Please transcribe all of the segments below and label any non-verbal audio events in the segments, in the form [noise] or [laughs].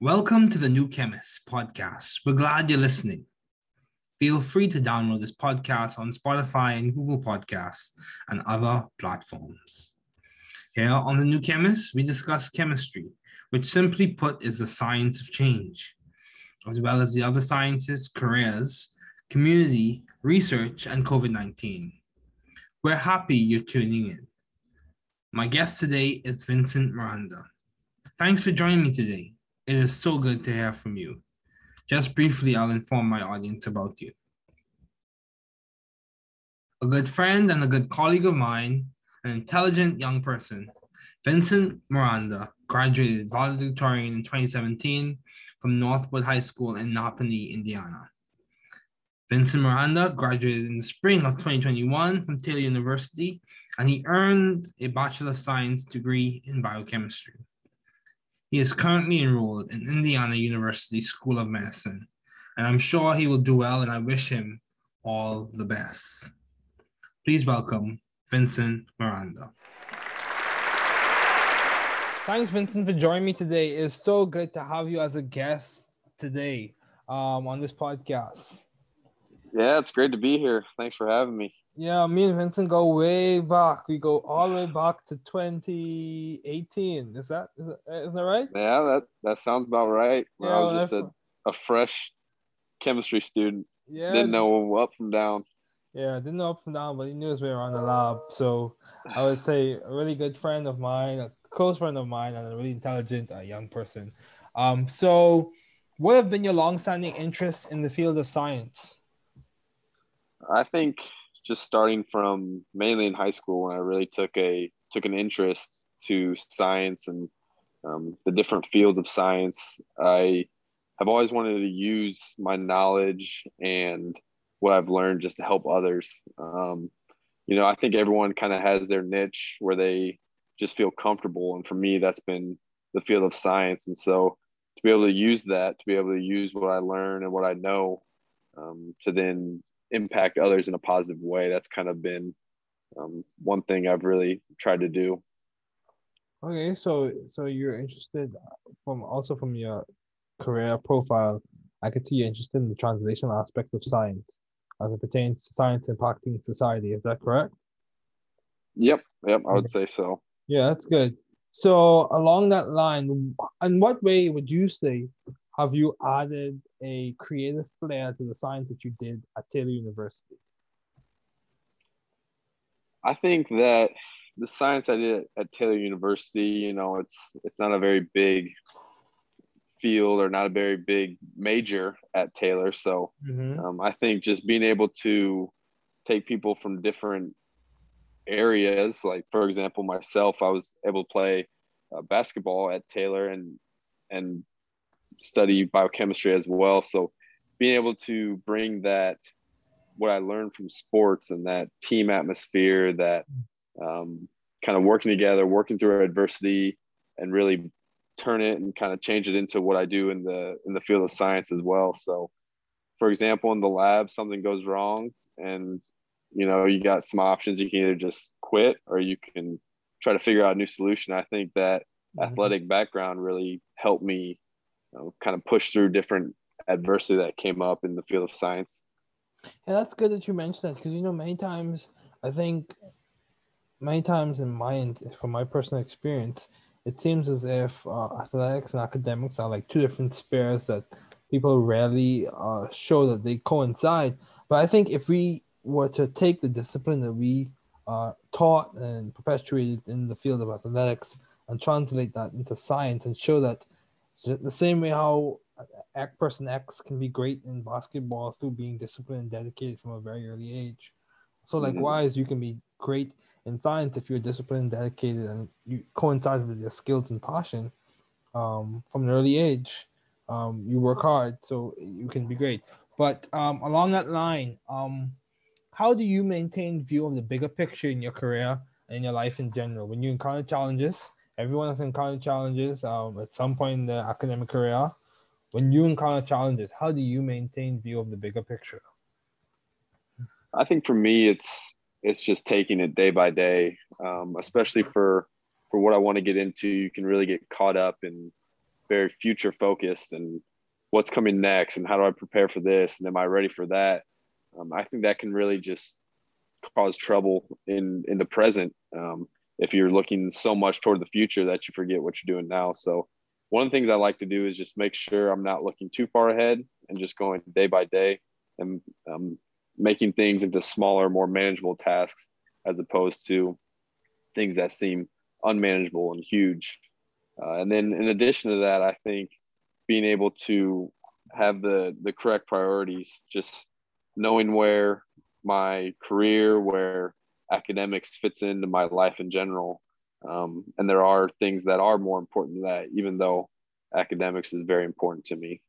Welcome to the New Chemist podcast. We're glad you're listening. Feel free to download this podcast on Spotify and Google Podcasts and other platforms. Here on the New Chemist, we discuss chemistry, which simply put is the science of change, as well as the other sciences, careers, community, research, and COVID 19. We're happy you're tuning in. My guest today is Vincent Miranda. Thanks for joining me today. It is so good to hear from you. Just briefly, I'll inform my audience about you. A good friend and a good colleague of mine, an intelligent young person, Vincent Miranda graduated valedictorian in 2017 from Northwood High School in Nappanee, Indiana. Vincent Miranda graduated in the spring of 2021 from Taylor University, and he earned a Bachelor of Science degree in biochemistry. He is currently enrolled in Indiana University School of Medicine, and I'm sure he will do well, and I wish him all the best. Please welcome Vincent Miranda. Thanks, Vincent, for joining me today. It's so good to have you as a guest today um, on this podcast. Yeah, it's great to be here. Thanks for having me. Yeah, me and Vincent go way back. We go all the way back to 2018. Is that is that, isn't that right? Yeah, that that sounds about right. Yeah, I was just a, a fresh chemistry student. Yeah. Didn't know up from down. Yeah, didn't know up from down, but he knew his way around the lab. So I would say a really good friend of mine, a close friend of mine, and a really intelligent uh, young person. Um, so what have been your long-standing interests in the field of science? I think just starting from mainly in high school when I really took a took an interest to science and um, the different fields of science. I have always wanted to use my knowledge and what I've learned just to help others. Um, you know, I think everyone kind of has their niche where they just feel comfortable, and for me, that's been the field of science. And so, to be able to use that, to be able to use what I learn and what I know, um, to then impact others in a positive way. That's kind of been um, one thing I've really tried to do. Okay, so so you're interested from also from your career profile. I could see you're interested in the translational aspects of science as it pertains to science impacting society. Is that correct? Yep, yep, I would say so. Yeah, that's good. So along that line, in what way would you say have you added a creative flair to the science that you did at Taylor University? I think that the science I did at Taylor University, you know, it's it's not a very big field or not a very big major at Taylor. So mm-hmm. um, I think just being able to take people from different areas, like for example, myself, I was able to play uh, basketball at Taylor and and study biochemistry as well. So being able to bring that, what I learned from sports and that team atmosphere, that um, kind of working together, working through adversity, and really turn it and kind of change it into what I do in the in the field of science as well. So, for example, in the lab, something goes wrong, and you know you got some options. You can either just quit or you can try to figure out a new solution. I think that mm-hmm. athletic background really helped me kind of push through different adversity that came up in the field of science. Yeah, that's good that you mentioned that because you know many times I think many times in my from my personal experience, it seems as if uh, athletics and academics are like two different spheres that people rarely uh, show that they coincide. But I think if we were to take the discipline that we uh, taught and perpetuated in the field of athletics and translate that into science and show that the same way how person X can be great in basketball through being disciplined and dedicated from a very early age. So mm-hmm. likewise, you can be great in science if you're disciplined, dedicated, and you coincide with your skills and passion um, from an early age. Um, you work hard, so you can be great. But um, along that line, um, how do you maintain view of the bigger picture in your career and in your life in general when you encounter challenges? Everyone has encountered challenges um, at some point in their academic career. When you encounter challenges, how do you maintain view of the bigger picture? I think for me, it's it's just taking it day by day, um, especially for for what I want to get into. You can really get caught up in very future focused and what's coming next and how do I prepare for this and am I ready for that? Um, I think that can really just cause trouble in in the present um, if you're looking so much toward the future that you forget what you're doing now. So one of the things I like to do is just make sure I'm not looking too far ahead and just going day by day and um, making things into smaller, more manageable tasks as opposed to things that seem unmanageable and huge. Uh, and then in addition to that, I think being able to have the the correct priorities, just knowing where my career, where academics fits into my life in general. Um, and there are things that are more important than that, even though academics is very important to me.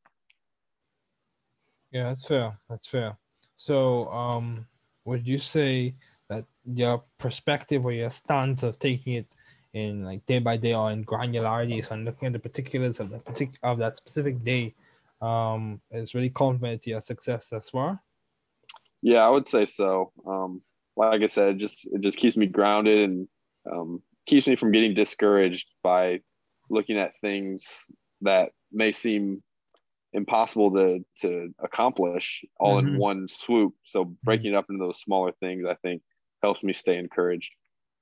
Yeah, that's fair. That's fair. So, um, would you say that your perspective or your stance of taking it in like day by day or in granularity, so looking at the particulars of the particular of that specific day, um, is really complemented to your success thus far? Yeah, I would say so. Um, like I said, it just it just keeps me grounded and um, keeps me from getting discouraged by looking at things that may seem impossible to to accomplish all mm-hmm. in one swoop. So mm-hmm. breaking it up into those smaller things, I think, helps me stay encouraged.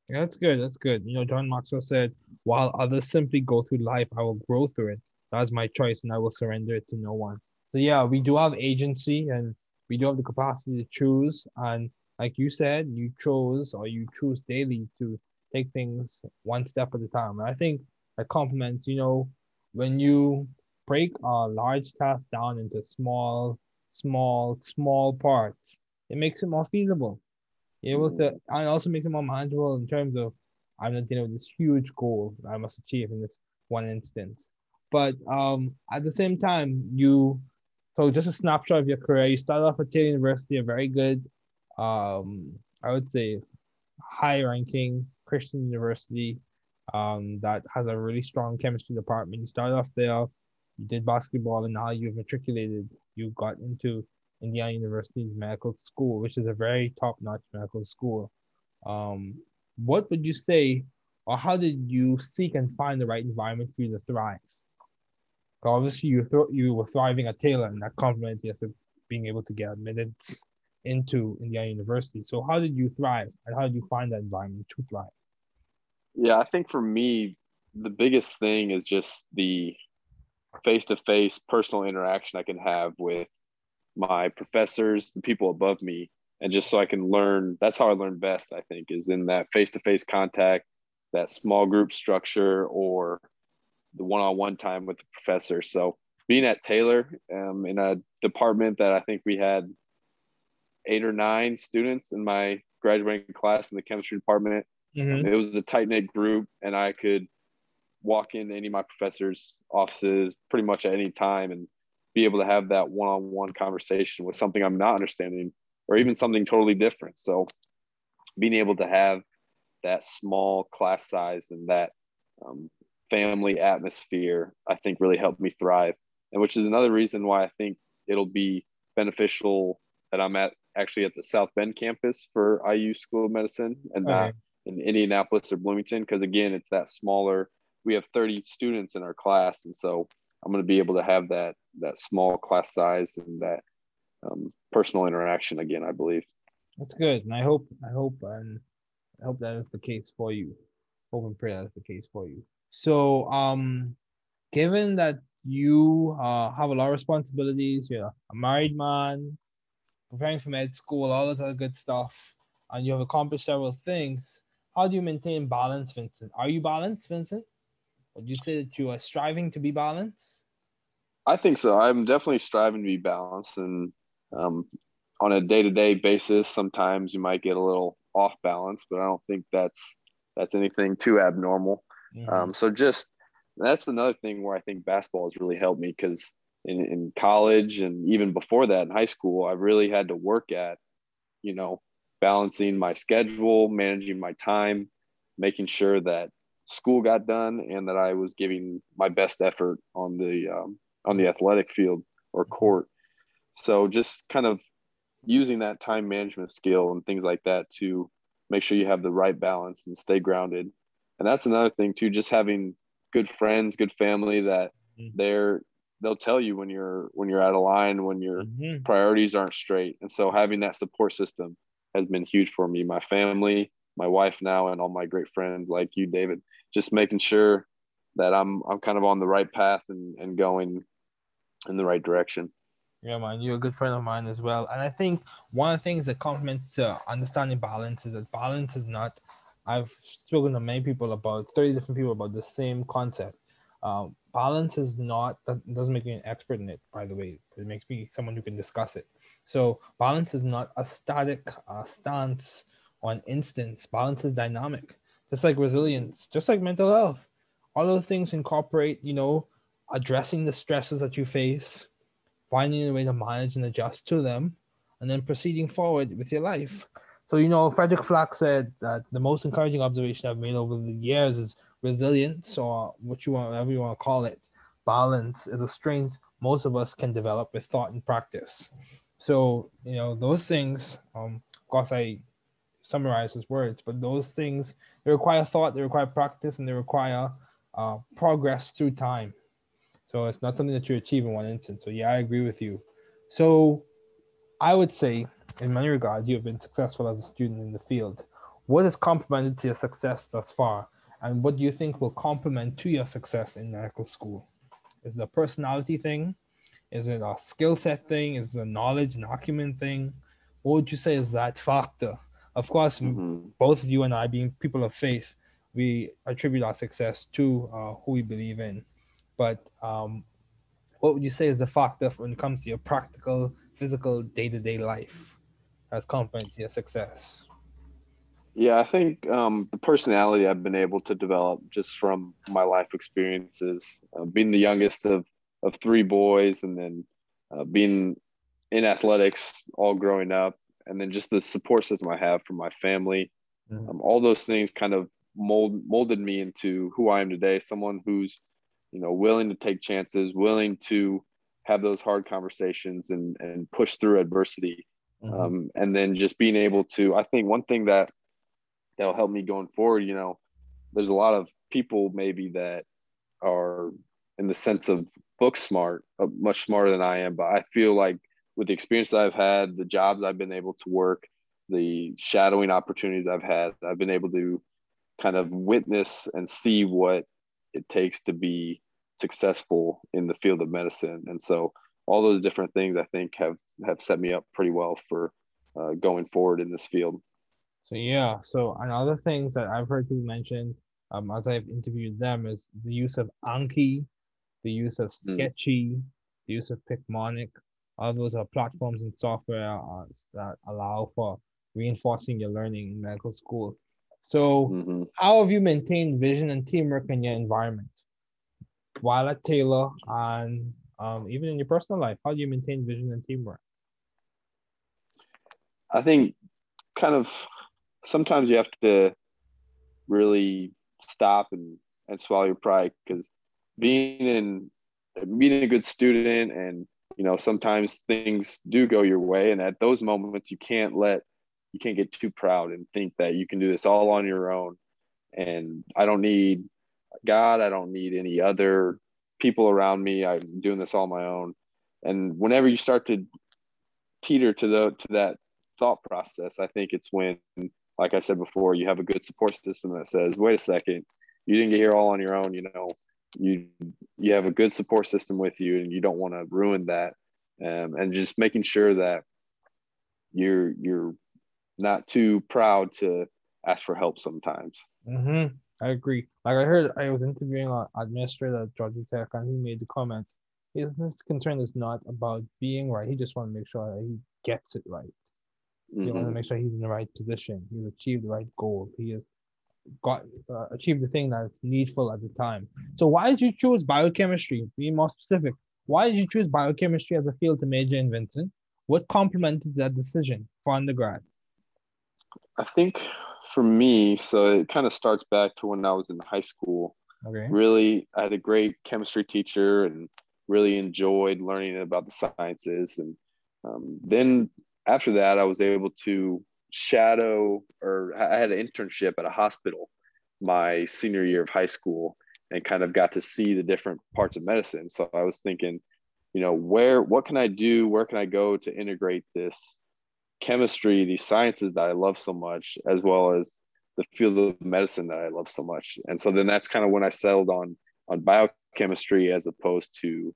Yeah, that's good. That's good. You know, John Maxwell said, "While others simply go through life, I will grow through it. That's my choice, and I will surrender it to no one." So yeah, we do have agency, and we do have the capacity to choose. And like you said, you chose or you choose daily to take things one step at a time. And I think that complements. You know, when you break a large task down into small, small, small parts, it makes it more feasible. You're able to, and also makes it more manageable in terms of I'm not dealing with this huge goal I must achieve in this one instance. But um, at the same time, you so just a snapshot of your career. You started off at Taylor University, a very good, um, I would say, high-ranking Christian university um, that has a really strong chemistry department. You started off there you did basketball and now you've matriculated, you got into Indiana University's medical school, which is a very top-notch medical school. Um, what would you say, or how did you seek and find the right environment for you to thrive? Obviously, you th- you were thriving at Taylor, and that complemented you being able to get admitted [laughs] into Indiana University. So, how did you thrive, and how did you find that environment to thrive? Yeah, I think for me, the biggest thing is just the face to face personal interaction I can have with my professors, the people above me, and just so I can learn. That's how I learn best, I think, is in that face to face contact, that small group structure, or the one on one time with the professor. So being at Taylor um, in a department that I think we had eight or nine students in my graduating class in the chemistry department. Mm-hmm. It was a tight knit group, and I could walk in any of my professors' offices pretty much at any time and be able to have that one-on-one conversation with something I'm not understanding or even something totally different. So being able to have that small class size and that um, family atmosphere, I think really helped me thrive. And which is another reason why I think it'll be beneficial that I'm at actually at the South Bend campus for IU School of Medicine and not in Indianapolis or Bloomington. Because again, it's that smaller we have 30 students in our class and so i'm going to be able to have that that small class size and that um, personal interaction again i believe. That's good and i hope i hope and i hope that is the case for you. Hope and pray that's the case for you. So um given that you uh, have a lot of responsibilities you're a married man preparing for med school all that other good stuff and you have accomplished several things how do you maintain balance vincent are you balanced vincent would you say that you are striving to be balanced? I think so. I'm definitely striving to be balanced, and um, on a day-to-day basis, sometimes you might get a little off balance, but I don't think that's that's anything too abnormal. Mm-hmm. Um, so just that's another thing where I think basketball has really helped me because in, in college and even before that in high school, I really had to work at, you know, balancing my schedule, managing my time, making sure that school got done and that I was giving my best effort on the um, on the athletic field or court. So just kind of using that time management skill and things like that to make sure you have the right balance and stay grounded. And that's another thing too, just having good friends, good family that mm-hmm. they're they'll tell you when you're when you're out of line when your mm-hmm. priorities aren't straight. And so having that support system has been huge for me my family my wife now and all my great friends like you david. Just making sure that i'm i'm kind of on the right path and, and going in the right direction. Yeah man you're a good friend of mine as well. And i think one of the things that complements to understanding balance is that balance is not i've spoken to many people about 30 different people about the same concept um, balance is not that doesn't make me an expert in it by the way. It makes me someone who can discuss it. So balance is not a static uh, stance or an instance. Balance is dynamic just like resilience just like mental health. All those things incorporate you know addressing the stresses that you face finding a way to manage and adjust to them and then proceeding forward with your life. So you know frederic flach said that the most encouraging observation i've made over the years is resilience or what you want, whatever you want to call it, balance is a strength most of us can develop with thought and practice. So, you know, those things, um, of course, I summarize his words, but those things, they require thought, they require practice, and they require uh, progress through time. So it's not something that you achieve in one instant. So yeah, I agree with you. So I would say, in many regards, you have been successful as a student in the field. What has complemented to your success thus far? And what do you think will complement to your success in medical school? Is it a personality thing? Is it a skill set thing? Is it a knowledge and acumen thing? What would you say is that factor? Of course, mm-hmm. both of you and I, being people of faith, we attribute our success to uh, who we believe in. But um, what would you say is the factor when it comes to your practical, physical, day to day life as complements to your success? Yeah, I think um, the personality I've been able to develop just from my life experiences, uh, being the youngest of, of three boys, and then uh, being in athletics all growing up, and then just the support system I have from my family, mm-hmm. um, all those things kind of mold molded me into who I am today. Someone who's, you know, willing to take chances, willing to have those hard conversations, and and push through adversity. Mm-hmm. Um, and then just being able to, I think one thing that that'll help me going forward. You know, there's a lot of people maybe that are in the sense of book smart, uh, much smarter than I am. But I feel like with the experience I've had, the jobs I've been able to work, the shadowing opportunities I've had, I've been able to kind of witness and see what it takes to be successful in the field of medicine. And so all those different things I think have have set me up pretty well for uh, going forward in this field. So yeah, so another things that I've heard people mention um, as I've interviewed them is the use of Anki, the use of hmm. Sketchy, mm. the use of Picmonic. All those are platforms and software uh, that allow for reinforcing your learning in medical school. So, mm-hmm. how have you maintained vision and teamwork in your environment while at Taylor and um, even in your personal life? How do you maintain vision and teamwork? I think kind of sometimes you have to really stop and, and swallow your pride because being in being a good student and you know sometimes things do go your way and at those moments you can't let you can't get too proud and think that you can do this all on your own. And i don't need god i don't need any other people around me i'm doing this all my own. And whenever you start to teeter to the to that thought process i think it's when like I said before, you have a good support system that says, wait a second, you didn't get here all on your own. You know, you you have a good support system with you, and you don't want to ruin that. Um, and just making sure that you're you're not too proud to ask for help sometimes. Mm-hmm. I agree. Like I heard, I was interviewing an administrator at Georgia Tech, and he made the comment. His, his concern is not about being right. He just want to make sure that he gets it right. Mm-hmm. You want to make sure he's in the right position. He's achieved the right goal. He has got uh, achieved the thing that's needful at the time. So why did you choose biochemistry? Be more specific. Why did you choose biochemistry as a field to major in, Vincent? What complemented that decision for undergrad? I think for me, so it kind of starts back to when I was in high school. Okay. Really, I had a great chemistry teacher and really enjoyed learning about the sciences. And um, then after that, I was able to shadow or I had an internship at a hospital my senior year of high school. and kind of got to see the different parts of medicine. So I was thinking, you know, where what can I do? Where can I go to integrate this chemistry, these sciences that I love so much, as well as the field of medicine that I love so much. And so then that's kind of when I settled on on biochemistry as opposed to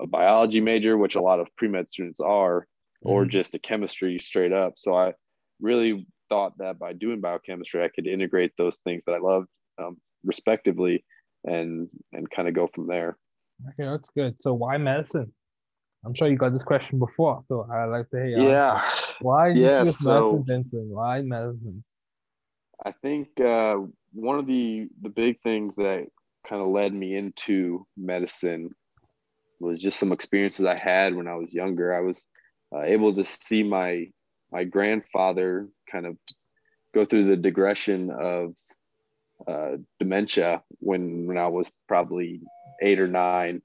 a biology major, which a lot of pre med students are, or mm-hmm. just a chemistry straight up. So I really thought that by doing biochemistry, I could integrate those things that I loved, um, respectively, and and kind of go from there. Okay, that's good. So why medicine? I'm sure you got this question before, so I like to hear. Yeah. Why yeah, so, medicine, Why medicine? I think uh, one of the the big things that kind of led me into medicine was just some experiences I had when I was younger. I was uh, able to see my my grandfather kind of go through the digression of uh, dementia when when I was probably eight or nine,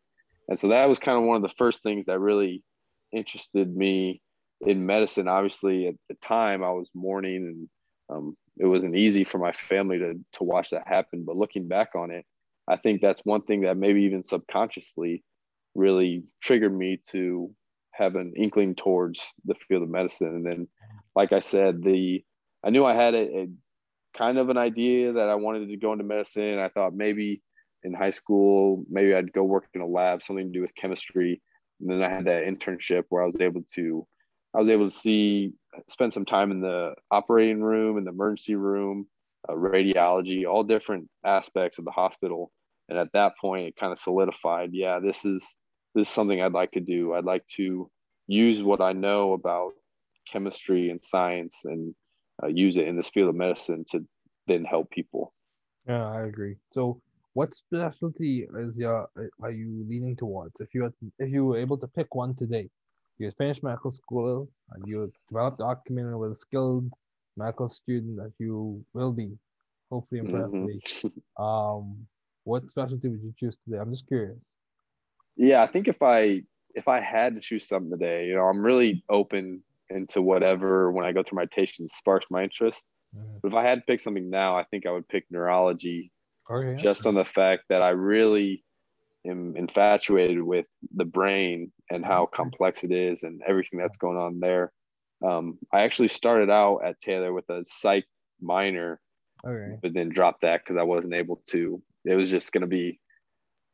and so that was kind of one of the first things that really interested me in medicine. Obviously, at the time, I was mourning, and um, it wasn't easy for my family to to watch that happen. But looking back on it, I think that's one thing that maybe even subconsciously really triggered me to have an inkling towards the field of medicine. And then, like I said, the I knew I had a, a kind of an idea that I wanted to go into medicine. I thought maybe in high school, maybe I'd go work in a lab, something to do with chemistry. And then I had that internship where I was able to, I was able to see, spend some time in the operating room, in the emergency room, uh, radiology, all different aspects of the hospital. And at that point, it kind of solidified, yeah, this is this is something I'd like to do. I'd like to use what I know about chemistry and science and uh, use it in this field of medicine to then help people. Yeah, I agree. So, what specialty is your are you leaning towards? If you had, if you were able to pick one today, you finished medical school and you developed the document with a skilled medical student that you will be, hopefully and mm-hmm. um, what specialty would you choose today? I'm just curious. Yeah, I think if I if I had to choose something today, you know, I'm really open into whatever when I go through my tasting sparks my interest. Mm-hmm. But if I had to pick something now, I think I would pick neurology, okay, just on the fact that I really am infatuated with the brain and how mm-hmm. complex it is and everything that's going on there. Um, I actually started out at Taylor with a psych minor, okay. but then dropped that because I wasn't able to. It was just going to be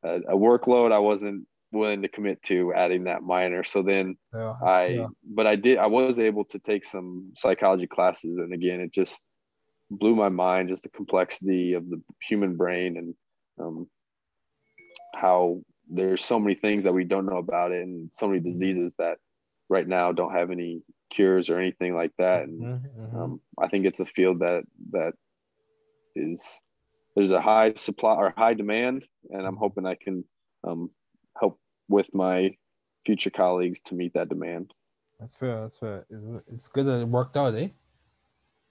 a, a, workload I wasn't willing to commit to adding that minor. So then yeah, I, yeah. but I did, I was able to take some psychology classes. And again, it just blew my mind, just the complexity of the human brain and um, how there's so many things that we don't know about it and so many diseases that right now don't have any cures or anything like that. And mm-hmm, mm-hmm. Um, I think it's a field that, that is, there's a high supply or high demand, and I'm hoping I can um, help with my future colleagues to meet that demand. That's fair. That's fair. It's good that it worked out, eh?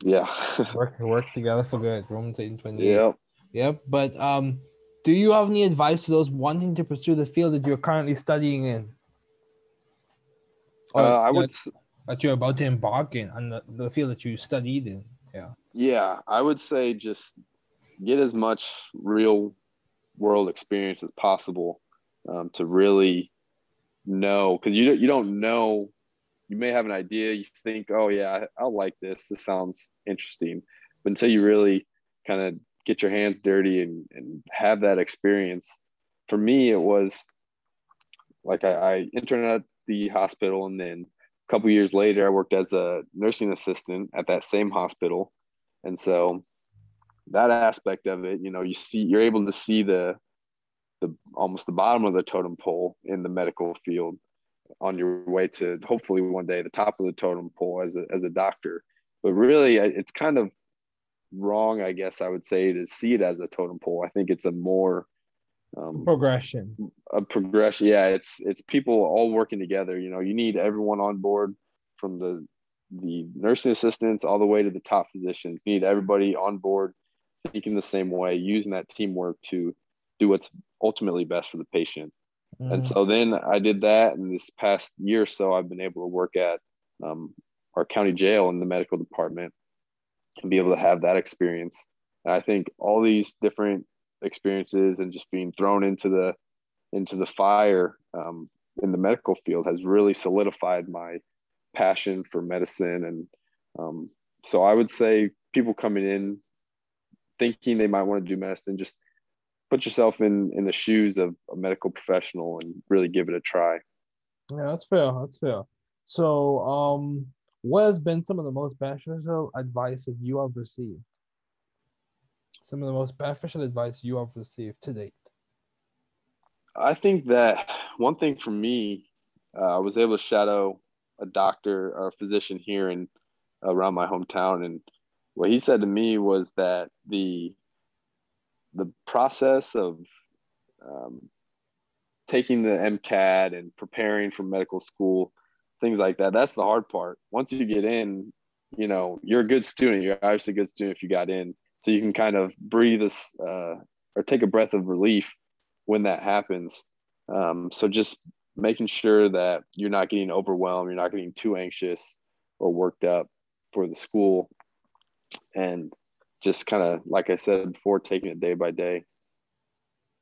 Yeah. [laughs] work work together for good. Romans eight and twenty. Yep. Yep. But um, do you have any advice to those wanting to pursue the field that you're currently studying in? Or uh, I would. That you're about to embark in, on the, the field that you studied in. Yeah. Yeah, I would say just get as much real world experience as possible um, to really know because you you don't know you may have an idea you think oh yeah I'll like this this sounds interesting but until you really kind of get your hands dirty and, and have that experience for me it was like I, I interned at the hospital and then a couple years later I worked as a nursing assistant at that same hospital and so that aspect of it you know you see you're able to see the the almost the bottom of the totem pole in the medical field on your way to hopefully one day the top of the totem pole as a, as a doctor. But really it's kind of wrong i guess i would say to see it as a totem pole. I think it's a more um, progression. a progression. Yeah it's it's people all working together. You know you need everyone on board from the the nursing assistants all the way to the top physicians. You need everybody on board thinking the same way using that teamwork to do what's ultimately best for the patient. Mm. And so then I did that. And this past year or so, I've been able to work at um, our county jail in the medical department and be able to have that experience. And I think all these different experiences and just being thrown into the into the fire um, in the medical field has really solidified my passion for medicine and um, so i would say people coming in thinking they might want to do medicine just put yourself in in the shoes of a medical professional and really give it a try. Yeah that's fair that's fair. So um what has been some of the most beneficial advice that you have received? Some of the most beneficial advice you have received to date? I think that one thing for me uh, i was able to shadow a doctor or a physician here in around my hometown and what he said to me was that the the process of um, taking the MCAT and preparing for medical school, things like that, that's the hard part. Once you get in, you know, you're a good student. You're obviously a good student if you got in. So you can kind of breathe this uh, or take a breath of relief when that happens. Um, so just making sure that you're not getting overwhelmed, you're not getting too anxious or worked up for the school and just kind of like I said before, taking it day by day.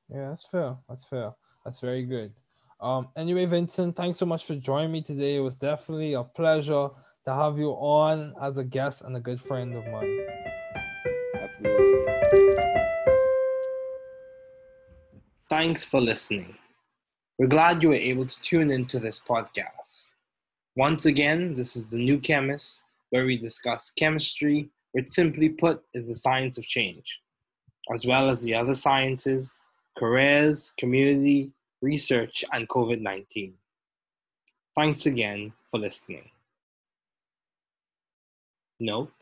Yeah, that's fair. That's fair. That's very good. Um, anyway, Vincent, thanks so much for joining me today. It was definitely a pleasure to have you on as a guest and a good friend of mine. Absolutely. Thanks for listening. We're glad you were able to tune into this podcast. Once again, this is The New Chemist, where we discuss chemistry, which simply put is the science of change, as well as the other sciences, careers, community, research, and COVID 19. Thanks again for listening. Note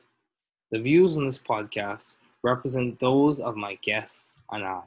the views on this podcast represent those of my guests and I.